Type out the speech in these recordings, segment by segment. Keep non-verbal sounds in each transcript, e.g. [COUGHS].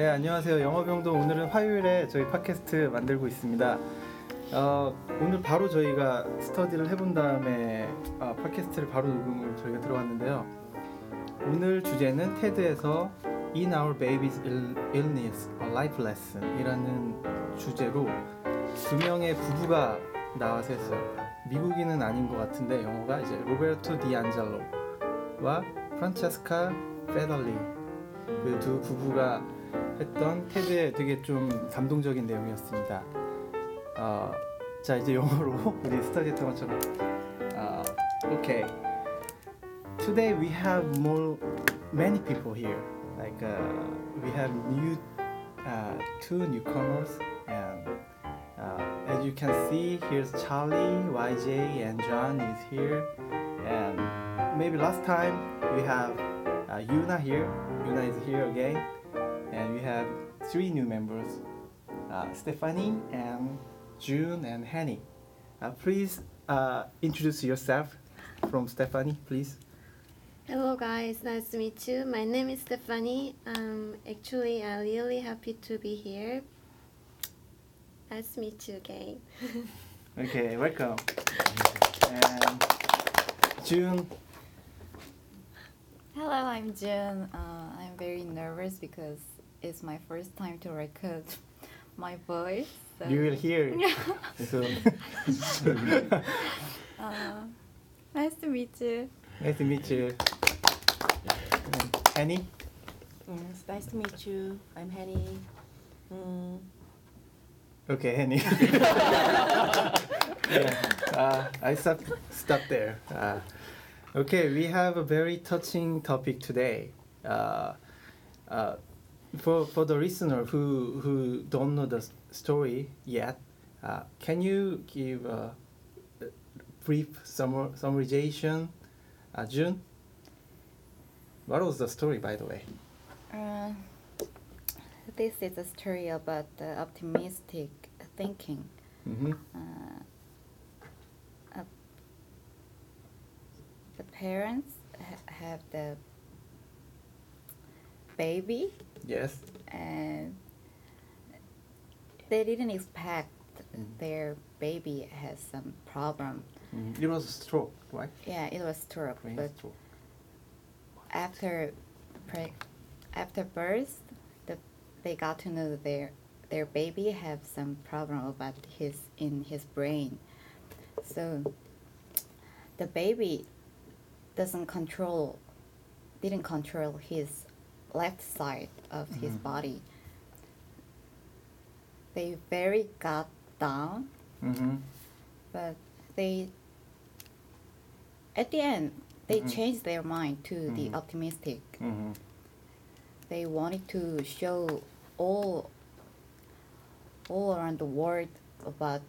네 안녕하세요 영어병동 오늘은 화요일에 저희 팟캐스트 만들고 있습니다. 어, 오늘 바로 저희가 스터디를 해본 다음에 어, 팟캐스트를 바로 녹음을 저희가 들어왔는데요. 오늘 주제는 테드에서 In Our Baby's Ill- Illness, A Life Lesson이라는 주제로 두 명의 부부가 나와서 했어요. 미국인은 아닌 것 같은데 영어가 이제 로베르토 디안젤로와 프란체스카 페달리 그 두 부부가 했던 테드의 되게 좀 감동적인 내용이었습니다. 어, 자 이제 영어로 우리 스터디했던 것처럼 어, okay. Today we have more many people here. Like uh, we have new uh, two newcomers and uh, as you can see here's Charlie, YJ and John is here and maybe last time we have uh, Yuna here. Yuna is here again and we have three new members uh, Stephanie and June and Henny. Uh, please uh, introduce yourself from Stephanie, please. Hello guys, nice to meet you. My name is Stephanie. Um, actually, I'm really happy to be here. Nice to meet you again. [LAUGHS] Okay, welcome. And June, Hello, I'm June. Uh, I'm very nervous because it's my first time to record my voice. So, you will hear [LAUGHS] soon. [LAUGHS] uh, nice to meet you. nice to meet you. And Henny, Mm, nice to meet you. I'm Henny. Mm, okay, Henny. [LAUGHS] yeah, uh, I stop stop there. Uh, okay, we have a very touching topic today. Uh, uh, for for the listener who who don't know the story yet, uh, can you give a brief summar, summarization, uh, June? What was the story, by the way? Uh, this is a story about optimistic thinking. Mm-hmm. Uh, uh, the parents ha- have the baby Yes. and they didn't expect Mm. their baby has some problem. Mhm. It was a stroke, right? Yeah, it was stroke, Brain but stroke. after pre- after birth, the, they got to know that their their baby have some problem about his in his brain. So the baby doesn't control didn't control his left side of his Mhm. body. They very got down, Mm-hmm. but they at the end they Mhm. changed their mind to the optimistic. Mm-hmm. They wanted to show all all around the world about.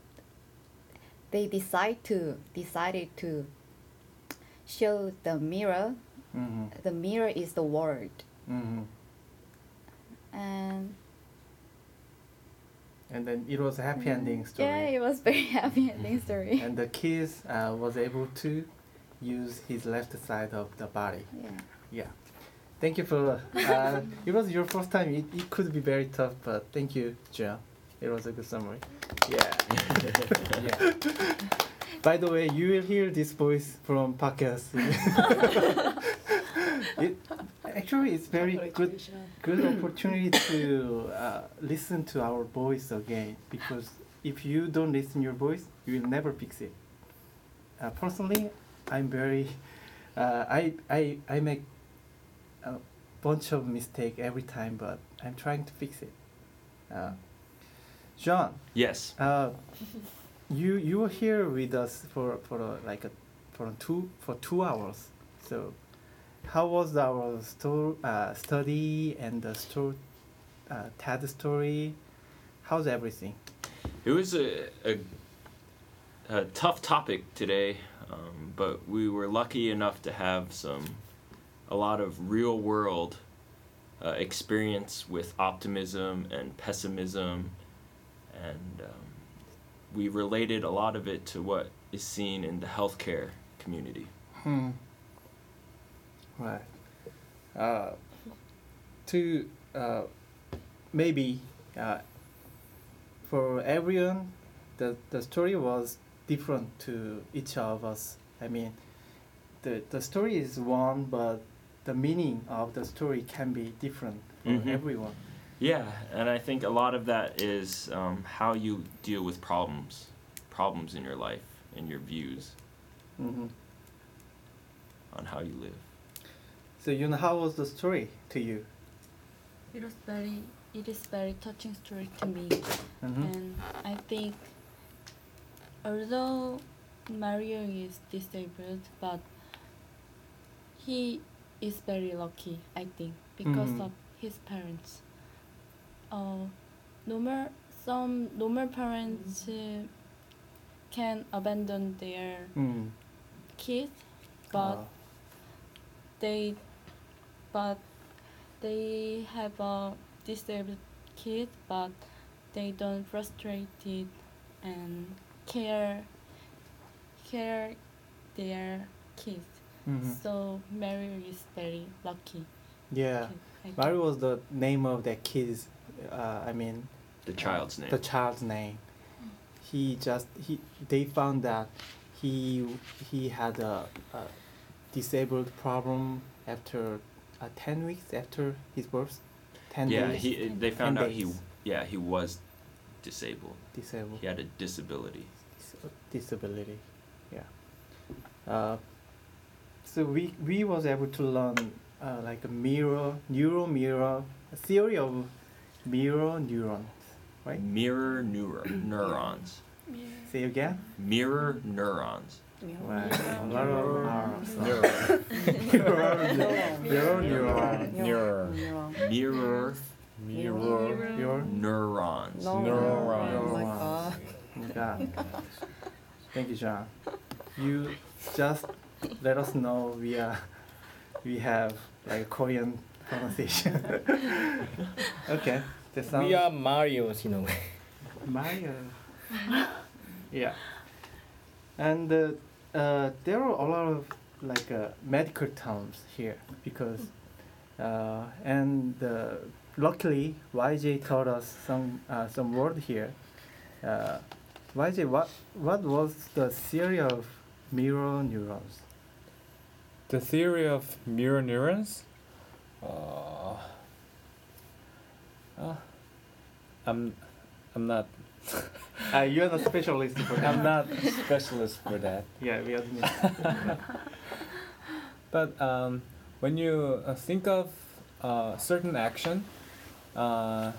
They decide to decided to show the mirror. Mm-hmm. The mirror is the world, Mm-hmm. and And then it was a happy ending story. yeah, it was very [LAUGHS] happy ending story. And the kids uh, was able to use his left side of the body. yeah. Yeah. Thank you for. Uh, [LAUGHS] it was your first time. It, it could be very tough, but thank you, Jill. It was a good summary. Yeah. [LAUGHS] yeah. By the way, you will hear this voice from podcast. It, actually, it's very good good [CLEARS THROAT] opportunity to uh, listen to our voice again because if you don't listen your voice you will never fix it uh, personally i'm very uh, I, I i make a bunch of mistake every time but i'm trying to fix it uh, john Yes. uh, you you were here with us for for a, like a for two for two hours. So, how was our sto- uh, study and the sto- uh, TED story? How's everything? It was a, a, a tough topic today, um, but we were lucky enough to have some a lot of real world uh, experience with optimism and pessimism, and um, we related a lot of it to what is seen in the healthcare community. Hmm. Right. Uh, to uh, maybe uh, for everyone, the the story was different to each of us. I mean, the the story is one, but the meaning of the story can be different for Mhm. everyone. Yeah, and I think a lot of that is um, how you deal with problems, problems in your life, and your views hmm on how you live. So you know, how was the story to you? It was very, it is very touching story to me, hmm and I think, although Mario is disabled, but he is very lucky. I think because Mhm. of his parents. Uh, normal some normal parents uh, can abandon their Mm. kids, but Uh, they but they have a disabled kid but they don't frustrate it and care care their kids mhm. so Mary is very lucky Yeah, kid, I think. Mario was the name of that kid's. Uh, I mean, The child's name. the child's name. He just he they found that he he had a, a disabled problem after uh, ten weeks after his birth. Ten yeah, days he they found 10 out he yeah he was disabled. disabled He had a disability. dis- disability. Yeah. Uh, so we we was able to learn uh, like a mirror neural mirror a theory of mirror neurons, right? Mirror neuro- [COUGHS] neurons. Say again. Mirror neurons. Wow. A lot of R's. Neuron. Mirror, mirror. Neuron. Mirror Mirror. Neurons. Neurons. Oh my god. God. Thank you, John. You just let us know we are we have like Korean pronunciation. okay. That sounds We are Mario's in a way. Mario. yeah. And uh, uh, there are a lot of like uh, medical terms here because uh, and uh, luckily YJ taught us some uh, some word here. Uh, YJ, what what was the theory of mirror neurons? The theory of mirror neurons. Uh, uh, I'm, I'm not. [LAUGHS] Uh, you're the specialist for that. I'm not specialist for that. Yeah, we admit. [LAUGHS] But um, when you uh, think of uh, certain action, uh,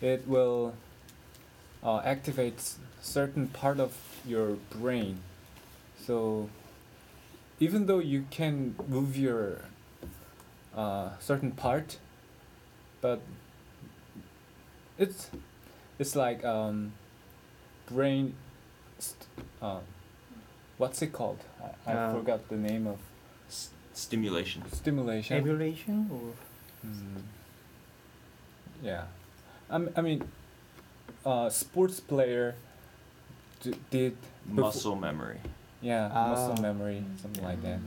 it will uh, activate certain part of your brain. So even though you can move your uh, certain part, but it's it's like um, brain. St- uh, what's it called? I, I Uh, forgot the name of S- stimulation. stimulation. Emulation or Mm. Yeah, I mean, uh, sports player d- did befo- Muscle memory. yeah Ah. muscle memory something like that.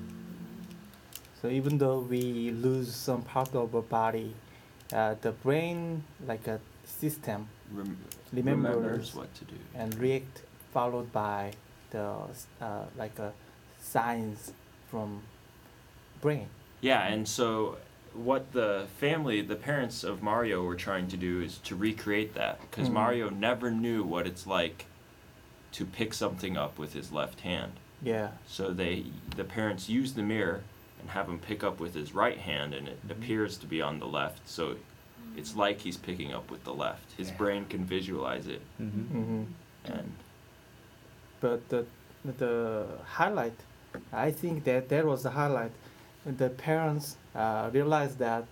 So even though we lose some part of our body, uh, the brain, like a system, Rem- remembers, remembers what to do. and react, followed by the uh, like a signs from brain. Yeah, and so what the family, the parents of Mario were trying to do is to recreate that because Mhm. Mario never knew what it's like to pick something up with his left hand. Yeah. So they the parents use the mirror and have him pick up with his right hand and it Mhm. appears to be on the left. So it's like he's picking up with the left. His Yeah. brain can visualize it Mm-hmm. hmm and But the the highlight, I think that that was the highlight. The parents uh, realized that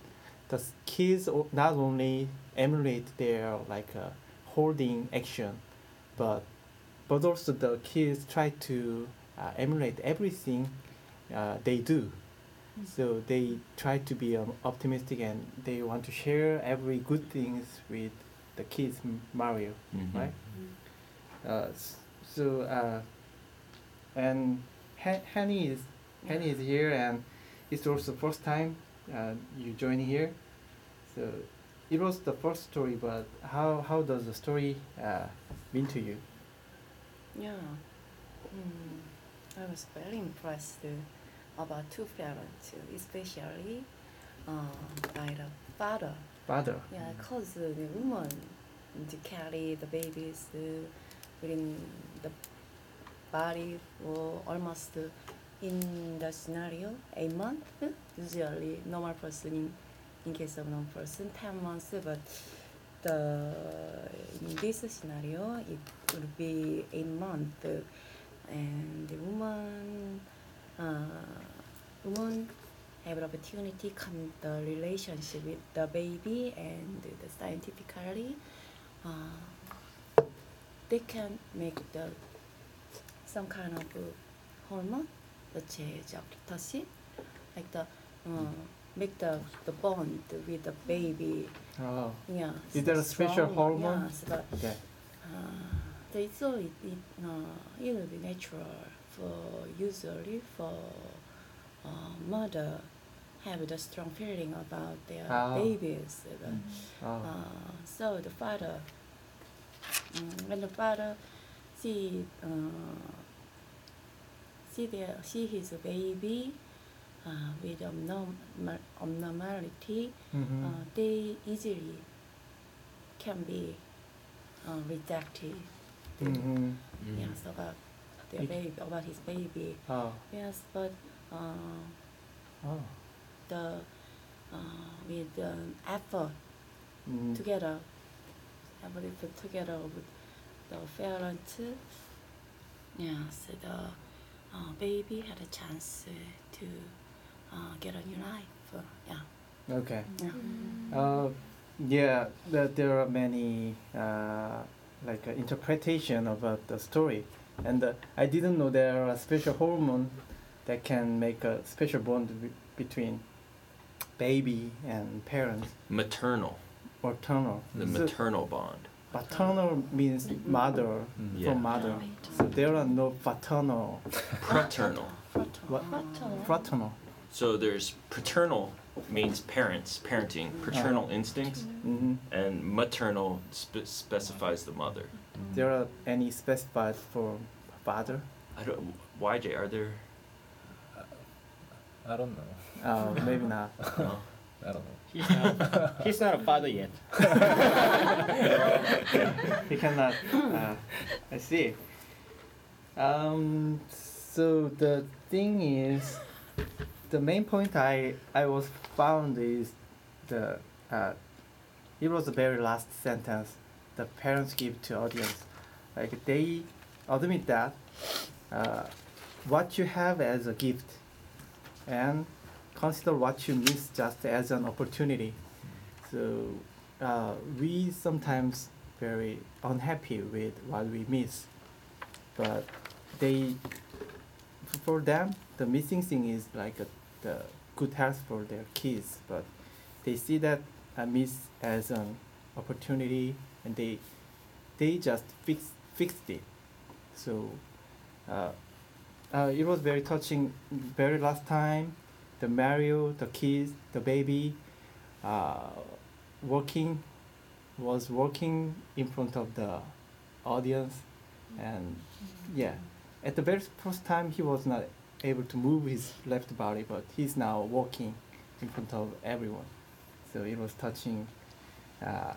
the kids not only emulate their like uh, holding action, but but also the kids try to uh, emulate everything uh, they do. So they try to be um, optimistic and they want to share every good things with the kids M- Mario Mhm. right? Uh, so uh, and Han- Hanny is Hanny is here, and it's also first time uh, you join here. So it was the first story, but how how does the story uh, mean to you? Yeah. Mm, I was very impressed about two parents, especially uh, by the father. Father. Yeah, cause the woman to carry the babies uh, within the body for almost in the scenario eight months. Usually normal person in, in case of normal person ten months, but the in this scenario it would be eight months, and the woman uh, woman have an opportunity come the relationship with the baby and the scientifically uh, they can make the some kind of uh, hormone such as oxytocin like the uh, make the, the bond with the baby Oh, yeah Is there a special strong, hormone? yeah, so okay. uh, they so it, it, uh, it will be natural for usually for uh, mother have the strong feeling about their Ah. babies. Uh, Oh. uh, so the father, mm, when the father see uh, see their see his baby uh, with abnormal, abnormality, Mhm. uh, they easily can be uh, rejected. Mhm. Yes, about their It- baby, about his baby. Oh. Yes, but uh, Oh. the uh, with the effort Mm. together, effort put together with the parents. Yes, the uh, baby had a chance uh, to uh, get a new life. Yeah. Okay. yeah. Uh, yeah, that there are many uh, like uh, interpretation about the story, and uh, I didn't know there are a special hormone that can make a special bond be- between baby and parents, Maternal, maternal. the So maternal bond. paternal means mother Mm. Yeah. from mother, so there are no paternal, Paternal. what, Fraternal. fraternal. So there's paternal means parents, parenting, paternal instincts, hmm and maternal spe- specifies the mother. There are any specified for father? I don't. YJ, are there? I don't know. Uh, maybe not. [LAUGHS] No? I don't know. He's not, he's not a father yet. [LAUGHS] he cannot. Uh, I see. Um, so the thing is, the main point I I was found is the uh, it was the very last sentence the parents give to audience, like they admit that uh, what you have as a gift, and consider what you miss just as an opportunity. So uh, we sometimes very unhappy with what we miss, but they, for them, the missing thing is like a, the good health for their kids, but they see that a miss as an opportunity, and they, they just fix fixed it. So, uh, uh, it was very touching. Very last time, the Mario, the kids, the baby, uh, working was working in front of the audience and yeah at the very first time he was not able to move his left body but he's now walking in front of everyone. So it was touching uh,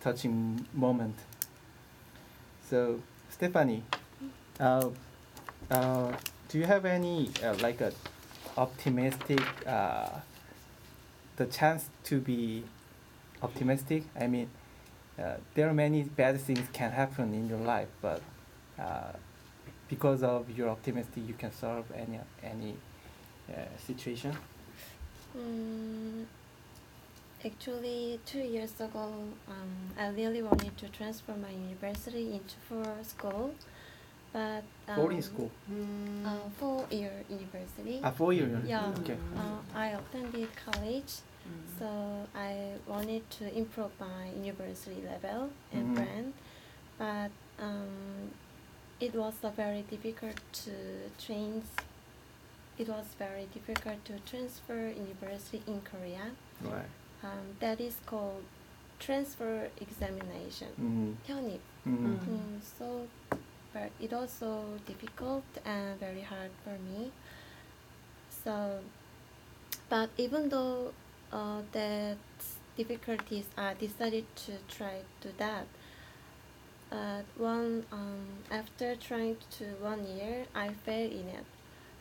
touching moment. So stephanie uh, uh, do you have any uh, like a optimistic uh, the chance to be optimistic? I mean uh, there are many bad things can happen in your life but because of your optimistic you can solve any any uh, situation Mm, actually, two years ago, um, I really wanted to transfer my university into four school, but um, boarding school uh, four year university. ah four year Yeah. okay Uh, I attended college, Mm. so I wanted to improve my university level and Mhm. brand, but um, it was very difficult to train. It was very difficult to transfer university in Korea. Right. Um, that is called transfer examination, mm-hmm. mm-hmm. Mm-hmm. Mm, So, but it also difficult and very hard for me. So, but even though uh, that difficulties, I decided to try to do that. Uh, one um, after trying to one year, I failed in it.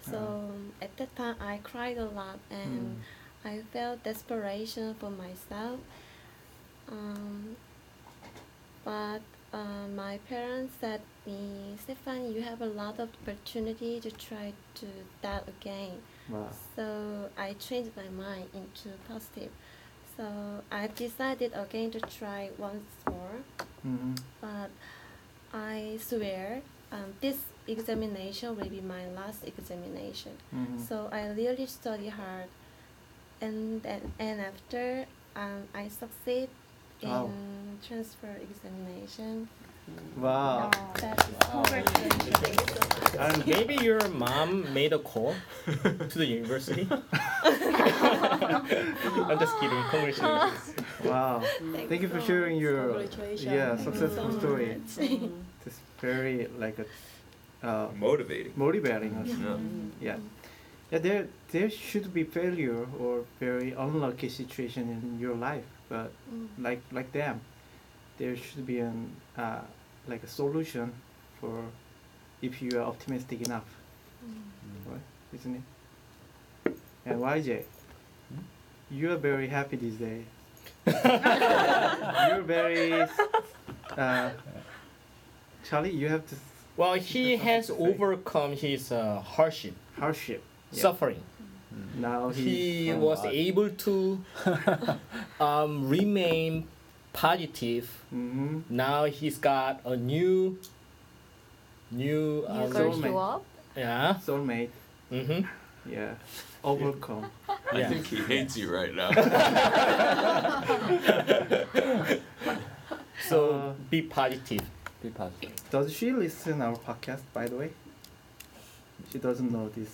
So Ah. at that time, I cried a lot and 음, I felt desperation for myself. Um, but uh, my parents said me, Stefan, you have a lot of opportunity to try to that again. wow. So I changed my mind into positive. So I decided again to try once more. 음, But I swear um, this examination will be my last examination. 음, So I really study hard, and then and after um, I succeed in Wow. transfer examination. wow. That is congratulations. And maybe your mom made a call to the university. [LAUGHS] [LAUGHS] I'm just kidding. Congratulations. [LAUGHS] Wow. [LAUGHS] Thank you for sharing your yeah successful so story. It's [LAUGHS] very like a uh, Motivating. motivating us. Yeah. Yeah. Yeah, there there should be failure or very unlucky situation in your life, but Mm. like like them, there should be an uh, like a solution for if you are optimistic enough, Mm. right? Isn't it? And YJ, you are very happy these days. [LAUGHS] You're very uh, Charlie. You have to Well, he has Something to say. overcome his uh, hardship, hardship. Yeah. suffering. Now he, He was wow. able to [LAUGHS] um, remain positive. hmm Now he's got a new, new, You girl soulmate. show up. yeah, soulmate. mm-hmm. Yeah, overcome. [LAUGHS] I Yeah. think he hates you right now. [LAUGHS] So Uh, be positive. Be positive. Does she listen our podcast? By the way, she doesn't know this.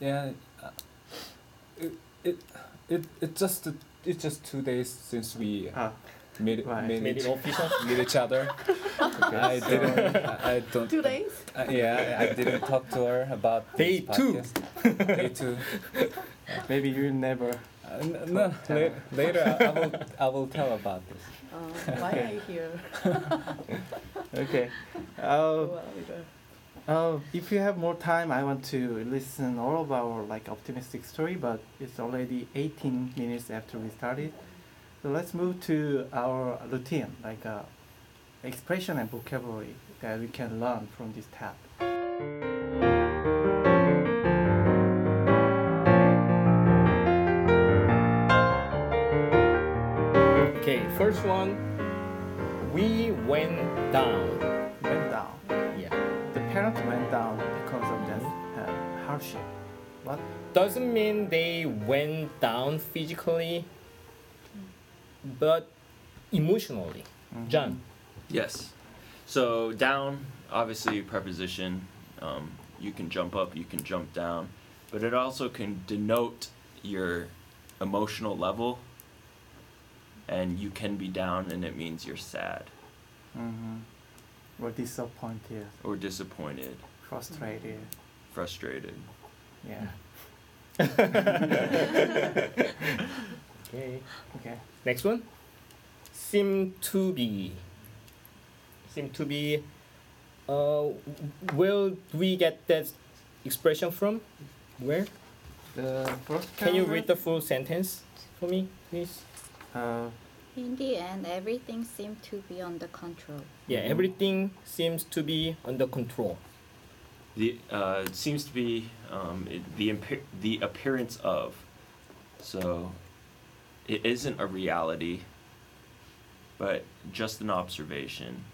Yeah, uh, it, it it it just it's just two days since we Ah, meet Right. meet, Made each, it official. meet each other. I so- didn't. I, I don't. Two days? Uh, yeah, I didn't talk to her about Day this two. podcast. Day two. [LAUGHS] Maybe you never. Uh, no, la- later I will [LAUGHS] I will tell about this. Uh, why are you here? [LAUGHS] Okay. Uh, Well, uh, if you have more time, I want to listen all of our like optimistic story, but it's already 18 minutes after we started. So let's move to our routine, like uh, expression and vocabulary that we can learn from this tab. First one. We went down. Went down. Yeah. The parents went down because of that uh, hardship. What? Doesn't mean they went down physically, but emotionally. Mhm. John. Yes. So down, obviously preposition. Um, you can jump up, you can jump down, but it also can denote your emotional level. And you can be down, and it means you're sad Mm-hmm. Or disappointed, or disappointed, frustrated. frustrated. Yeah. [LAUGHS] Okay. Okay. Next one. Seem to be. Seem to be. Uh, where do we get that expression from? Where? The first Can you read the full sentence for me, please? Uh, In the end, everything seemed to be under control. Yeah, everything seems to be under control. The uh, it seems to be um, it, the impe- the appearance of. So, it isn't a reality. But just an observation,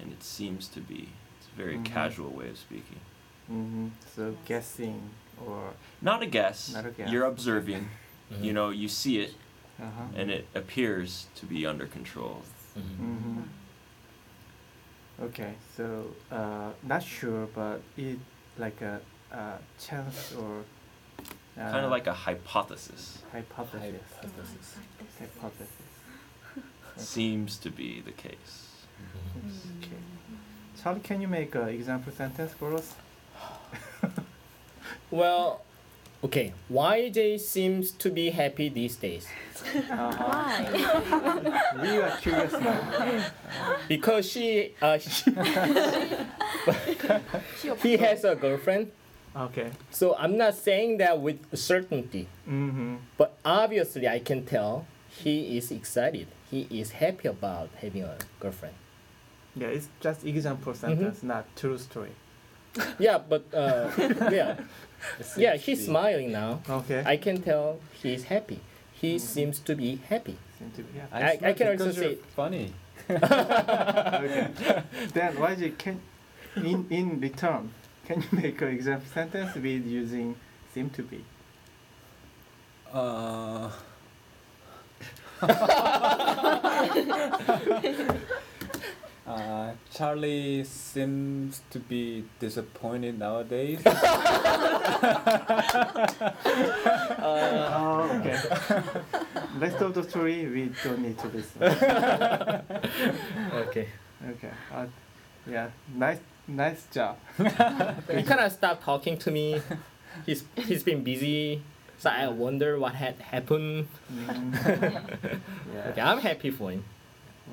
and it seems to be. It's a very Mhm. casual way of speaking. hmm So guessing or Not a guess. Not a guess. You're observing. Mm-hmm. [LAUGHS] You know, you see it, uh-huh. and it appears to be under control. Mhm. hmm Okay, so uh, not sure, but it like a, a chance or uh, kind of like a hypothesis. hypothesis. Hypothesis. Hypothesis. seems to be the case. Okay. Charlie, can you make an example sentence for us? Well, okay. YJ seems to be happy these days Uh-huh. [LAUGHS] we are curious now. because she, uh, [LAUGHS] she [LAUGHS] he has a girlfriend. Okay. So I'm not saying that with certainty, Mm-hmm. but obviously I can tell he is excited. He is happy about having a girlfriend. Yeah, it's just example sentence, not true story. Yeah, but uh, yeah, [LAUGHS] yeah, he's smiling now. Okay. I can tell he's happy. He seems to be happy. Seem to be, yeah. I- I smile can also say- funny. okay. Then YG can in in return, can you make an example sentence with using seem to be? Uh, [LAUGHS] [LAUGHS] uh, Charlie seems to be disappointed nowadays. [LAUGHS] oh, okay. [LAUGHS] Rest of the story we don't need to listen. Okay. Okay. Uh, yeah. Nice. Nice job. [LAUGHS] He kind of stopped talking to me. He's he's been busy, so I wonder what had happened. Mm. yeah. Okay, I'm happy for him.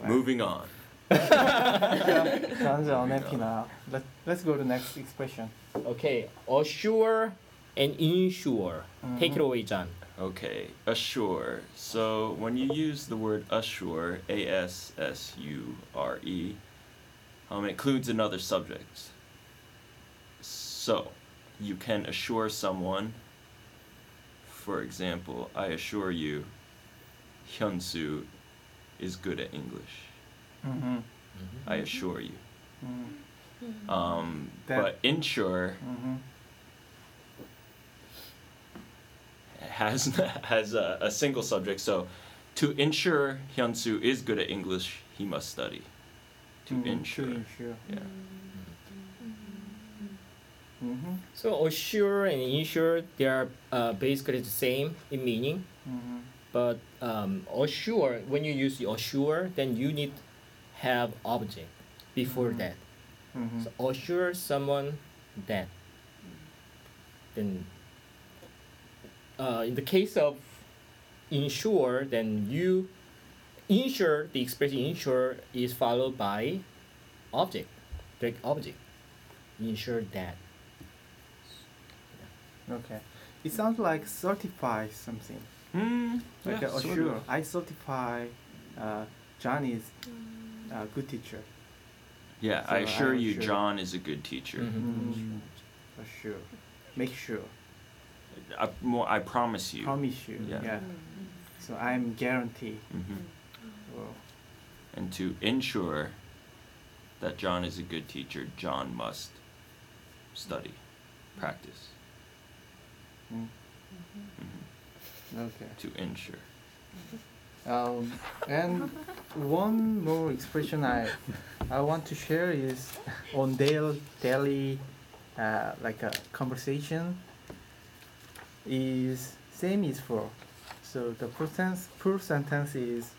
Wow. Moving on. Sounds unhappy now. Let Let's go to next expression. Okay, assure and insure. Take it away, John. Okay, assure. So when you use the word assure, A S S U R E, um, it includes another subject. So you can assure someone, for example, I assure you, Hyunsu is good at English. Mm-hmm. I assure you. Mm-hmm. Um, That- but insure Mm-hmm. has [LAUGHS] has a, a single subject. So, to ensure Hyunsu is good at English, he must study. To ensure. To ensure. Yeah. Mm-hmm. So assure and insure they are uh, basically the same in meaning, Mm-hmm. but um, assure when you use the assure, then you need have object before Mhm. that. Mm-hmm. So assure someone that. Then, uh, in the case of insure, then you insure the expression insure is followed by object, direct object. Insure that. Okay. It sounds like certify something. Hmm. Like yeah, sort assure. of. I certify uh, John is a good teacher. Yeah, So I I assure you, assure- John is a good teacher. Mhm. Mm. Assure. Make sure. I, more, I promise you. Promise you. Yeah. Yeah. So I'm guarantee. Mhm. Well, And to ensure that John is a good teacher, John must study, practice. mm, okay. To ensure. Um, and one more expression I I want to share is on daily daily uh, like a conversation is same is for. So the first sentence full sentence is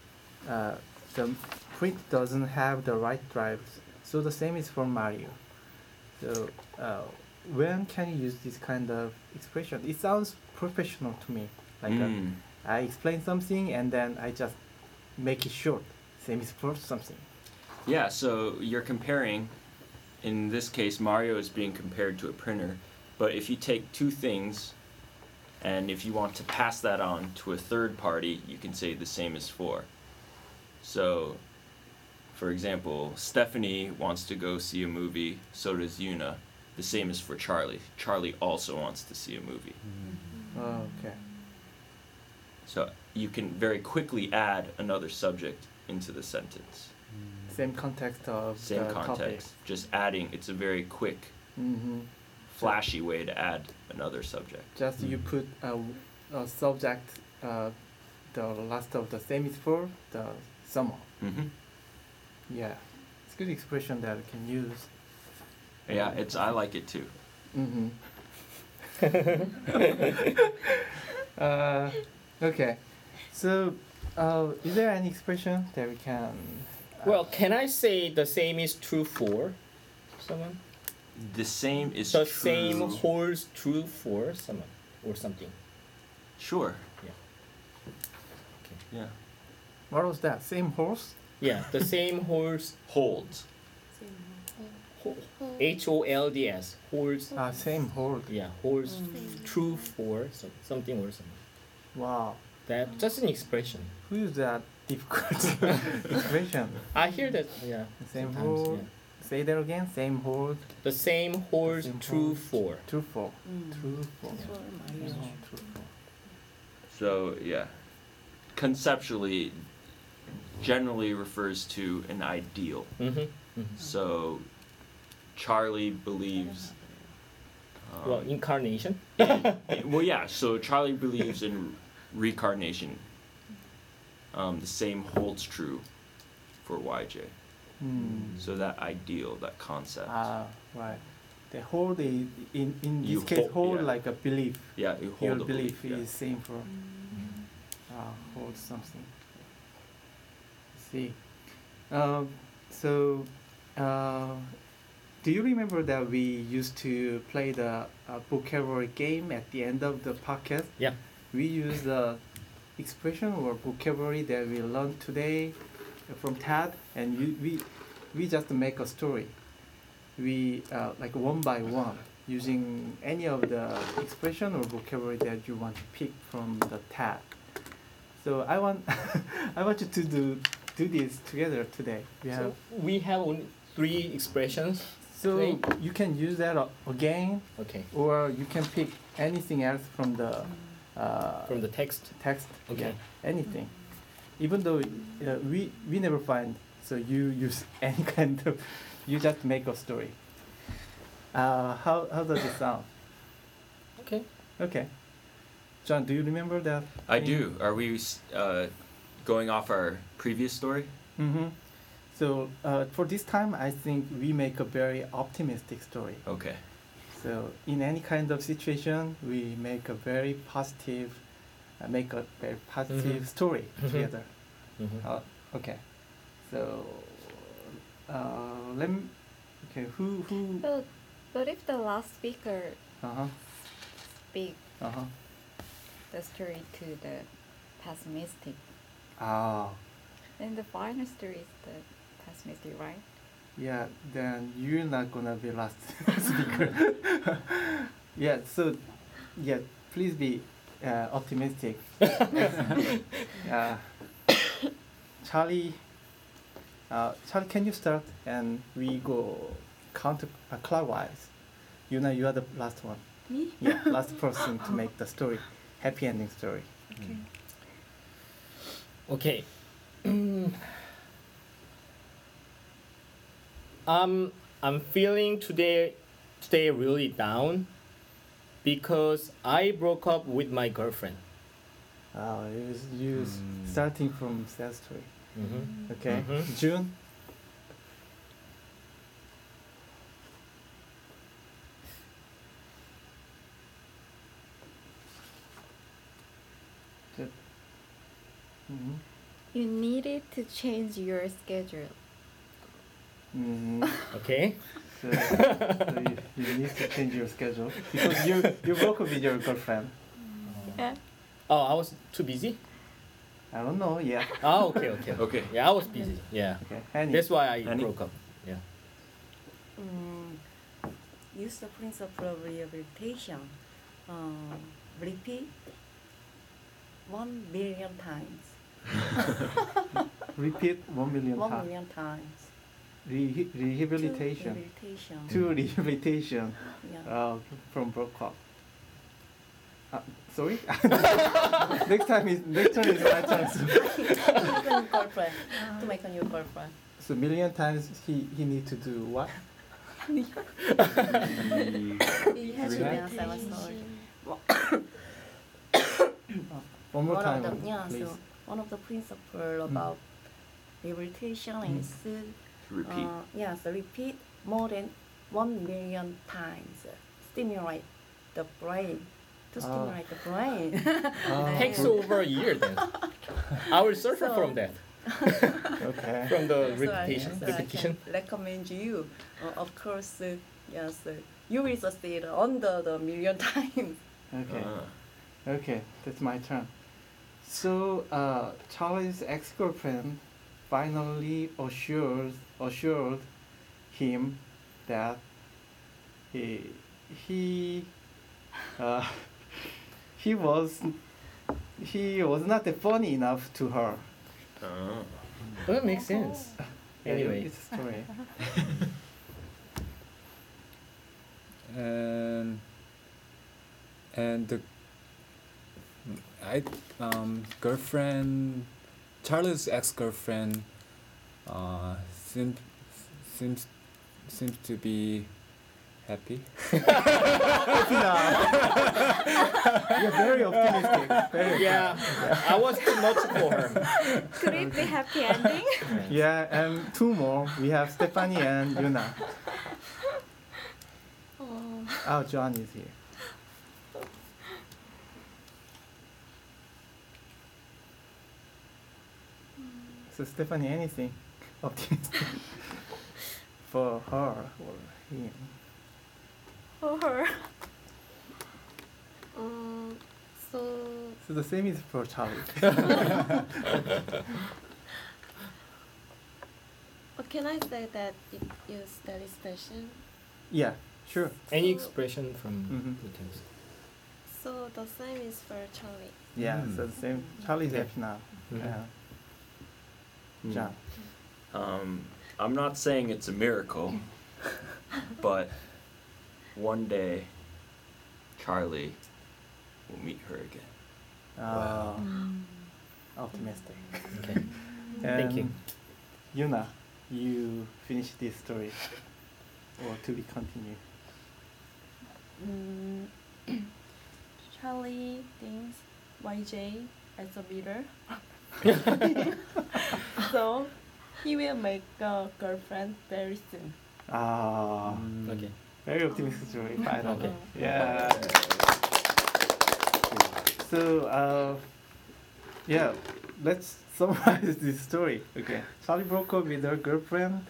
uh, the print doesn't have the right drives. So the same is for Mario. So uh, when can you use this kind of expression? It sounds professional to me. Like Mm. I explain something and then I just make it short. Same is for something. Yeah, so you're comparing, in this case, Mario is being compared to a printer, but if you take two things, and if you want to pass that on to a third party, you can say the same as for. So, for example, Stephanie wants to go see a movie, so does Yuna. The same is for Charlie. Charlie also wants to see a movie. Mm-hmm. Oh, okay. So you can very quickly add another subject into the sentence. Same context of Same the context, just adding. It's a very quick, Mm-hmm. flashy way to add another subject. Just you put a, a subject, uh, the last of the same is for the someone. Mm-hmm. Yeah, it's a good expression that I can use. Yeah, it's I like it too. Mm-hmm. [LAUGHS] [LAUGHS] uh, okay, so Uh, is there any expression that we can? uh, Well, can I say the same is true for someone? The same is the true. same holds true for someone or something. Sure. Yeah. Yeah. what was that? Same horse? Yeah, the same horse [LAUGHS] holds Holds. H O L D S holds. Ah, same hold. Yeah, holds true for some, something or something. Wow. That just an expression. Who is that difficult [LAUGHS] [LAUGHS] expression? I hear that. Yeah. Same sometimes, yeah. Say that again. Same horse. The same horse. True word. for. True for. Mm. True for. True for. So yeah, conceptually, generally refers to an ideal. Mm-hmm. Mm-hmm. So, Charlie believes. Um, well, incarnation. in, in, [LAUGHS] well, yeah. So Charlie believes in reincarnation. Um, the same holds true for YJ. Hmm. So that ideal, that concept. Ah, right. The hold is in in this You case hold- hold yeah. like a belief. yeah, you Your hold a belief, belief. yeah. is same for uh, hold something. See, um, so uh, do you remember that we used to play the uh, vocabulary game at the end of the podcast? Yeah. We use the expression or vocabulary that we learned today from TED, and you, we we just make a story. We uh, like one by one using any of the expression or vocabulary that you want to pick from the tab. So I want [LAUGHS] I want you to do do this together today. We have So we have only three expressions. so today? you can use that again, Okay. or you can pick anything else from the uh, From the text. text. Okay. Yeah, anything. Even though uh, we we never find, so you use [LAUGHS] any kind of, you just make a story. Uh, how how does it sound? Okay. Okay. John, do you remember that? I do. Are we uh, going off our previous story? Mm-hmm. So uh, for this time, I think we make a very optimistic story. Okay. So in any kind of situation, we make a very positive, uh, make a very positive Mhm. story Mhm. together. Mhm. Uh, okay. So uh, let me. Okay. Who who? But, but if the last speaker Uh huh. speak Uh huh. the story to the pessimistic, Ah. then the final story is the pessimistic, right? Yeah. Then you're not gonna be last [LAUGHS] speaker. [LAUGHS] yeah. So, yeah. Please be uh, optimistic. [LAUGHS] uh, Charlie. Uh, Charlie, can you start and we go counter uh, clockwise? You know, you are the last one. Me? Yeah, last person to make the story, happy ending story. Okay. [CLEARS THROAT] um, I'm feeling today today really down because I broke up with my girlfriend. Uh, it was you s- Mm. starting from sad story. Mm-hmm. Okay, Mhm. June. Mm-hmm. You needed to change your schedule. Mm-hmm. Okay. So, [LAUGHS] so you, you need to change your schedule because you you broke up with your girlfriend. Yeah. Oh, I was too busy. I don't know. Yeah. Oh, okay, okay. [LAUGHS] Okay. Yeah, I was busy. Yeah. Okay. Annie. That's why I Annie? broke up. Yeah. 음, use the principle of rehabilitation. Um, repeat one million times. [LAUGHS] Repeat one million One times. million times. Re- rehabilitation. Rehabilitation. To rehabilitation. Yeah. Uh, from broke up. Uh, sorry. [LAUGHS] next time is next time is my chance. to make a new girlfriend. To make a new girlfriend. So million times he he need to do what? [LAUGHS] Rehab? [COUGHS] One more time, of the, yeah, please. so one of the principle about rehabilitation Mm. is Repeat. Uh, yes, repeat more than one million times. Stimulate the brain to Ah. stimulate the brain. [LAUGHS] 아, Takes over a year then. I will suffer So- from that. [LAUGHS] okay. From the So I- repetition. so I repetition. can recommend you. Uh, of course, uh, yes, uh, you will succeed under the million [LAUGHS] times. Okay. Ah. Okay, that's my turn. So, uh, Charlie's ex-girlfriend finally assured assured him that he he uh, [LAUGHS] he was he was not funny enough to her. Ah. That makes sense. Anyway. it's a story. and [LAUGHS] and the I um girlfriend Charlie's ex girlfriend uh seems seems seems to be happy. [LAUGHS] [LAUGHS] You're very optimistic. Very Yeah, I was too much for her. Could it be happy ending? [LAUGHS] Yeah, and two more. We have Stephanie and Yuna. Oh, Oh, John is here. Hmm. So Stephanie, anything optimistic [LAUGHS] for her or him? or her [LAUGHS] um, so So the same is for Charlie. [LAUGHS] what can I say that it is very special? yeah, sure. Any expression from Mhm. the text? So the same is for Charlie. Yeah, Mm. so the same. Charlie's Yeah. happy now. Mhm. Yeah. Hmm. John. Um, I'm not saying it's a miracle, but one day Charlie will meet her again. Uh, Optimistic. Okay. [LAUGHS] Thank you. Yuna, you finish this story, or to be continued. Mm, [CLEARS THROAT] Charlie thinks YJ as a leader. [LAUGHS] [LAUGHS] so he will make a girlfriend very soon. Ah, Okay. very optimistic story. Finally. Okay. Yeah. So, uh, yeah, let's summarize [LAUGHS] this story. Okay, Charlie broke up with her girlfriend,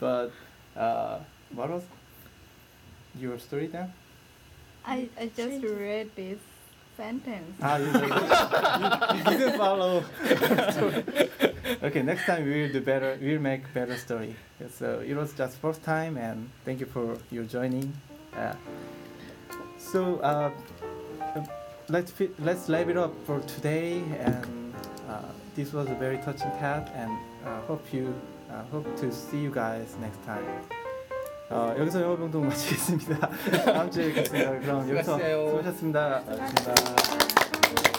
but uh, what was your story then? I, I just read this sentence. Ah, you, [LAUGHS] you, you didn't follow. [LAUGHS] story. okay, next time we will do better. We will make better story. Yeah, So it was just first time, and thank you for your joining. Uh, so uh, uh, let's fi- let's wrap it up for today, and uh, this was a very touching cat, and uh, hope you uh, hope to see you guys next time. 어, 여기서 영어 병동 마치겠습니다. [LAUGHS] 다음 주에 뵙겠습니다. 그럼 여기서 수고하세요. 수고하셨습니다. 수고하셨습니다.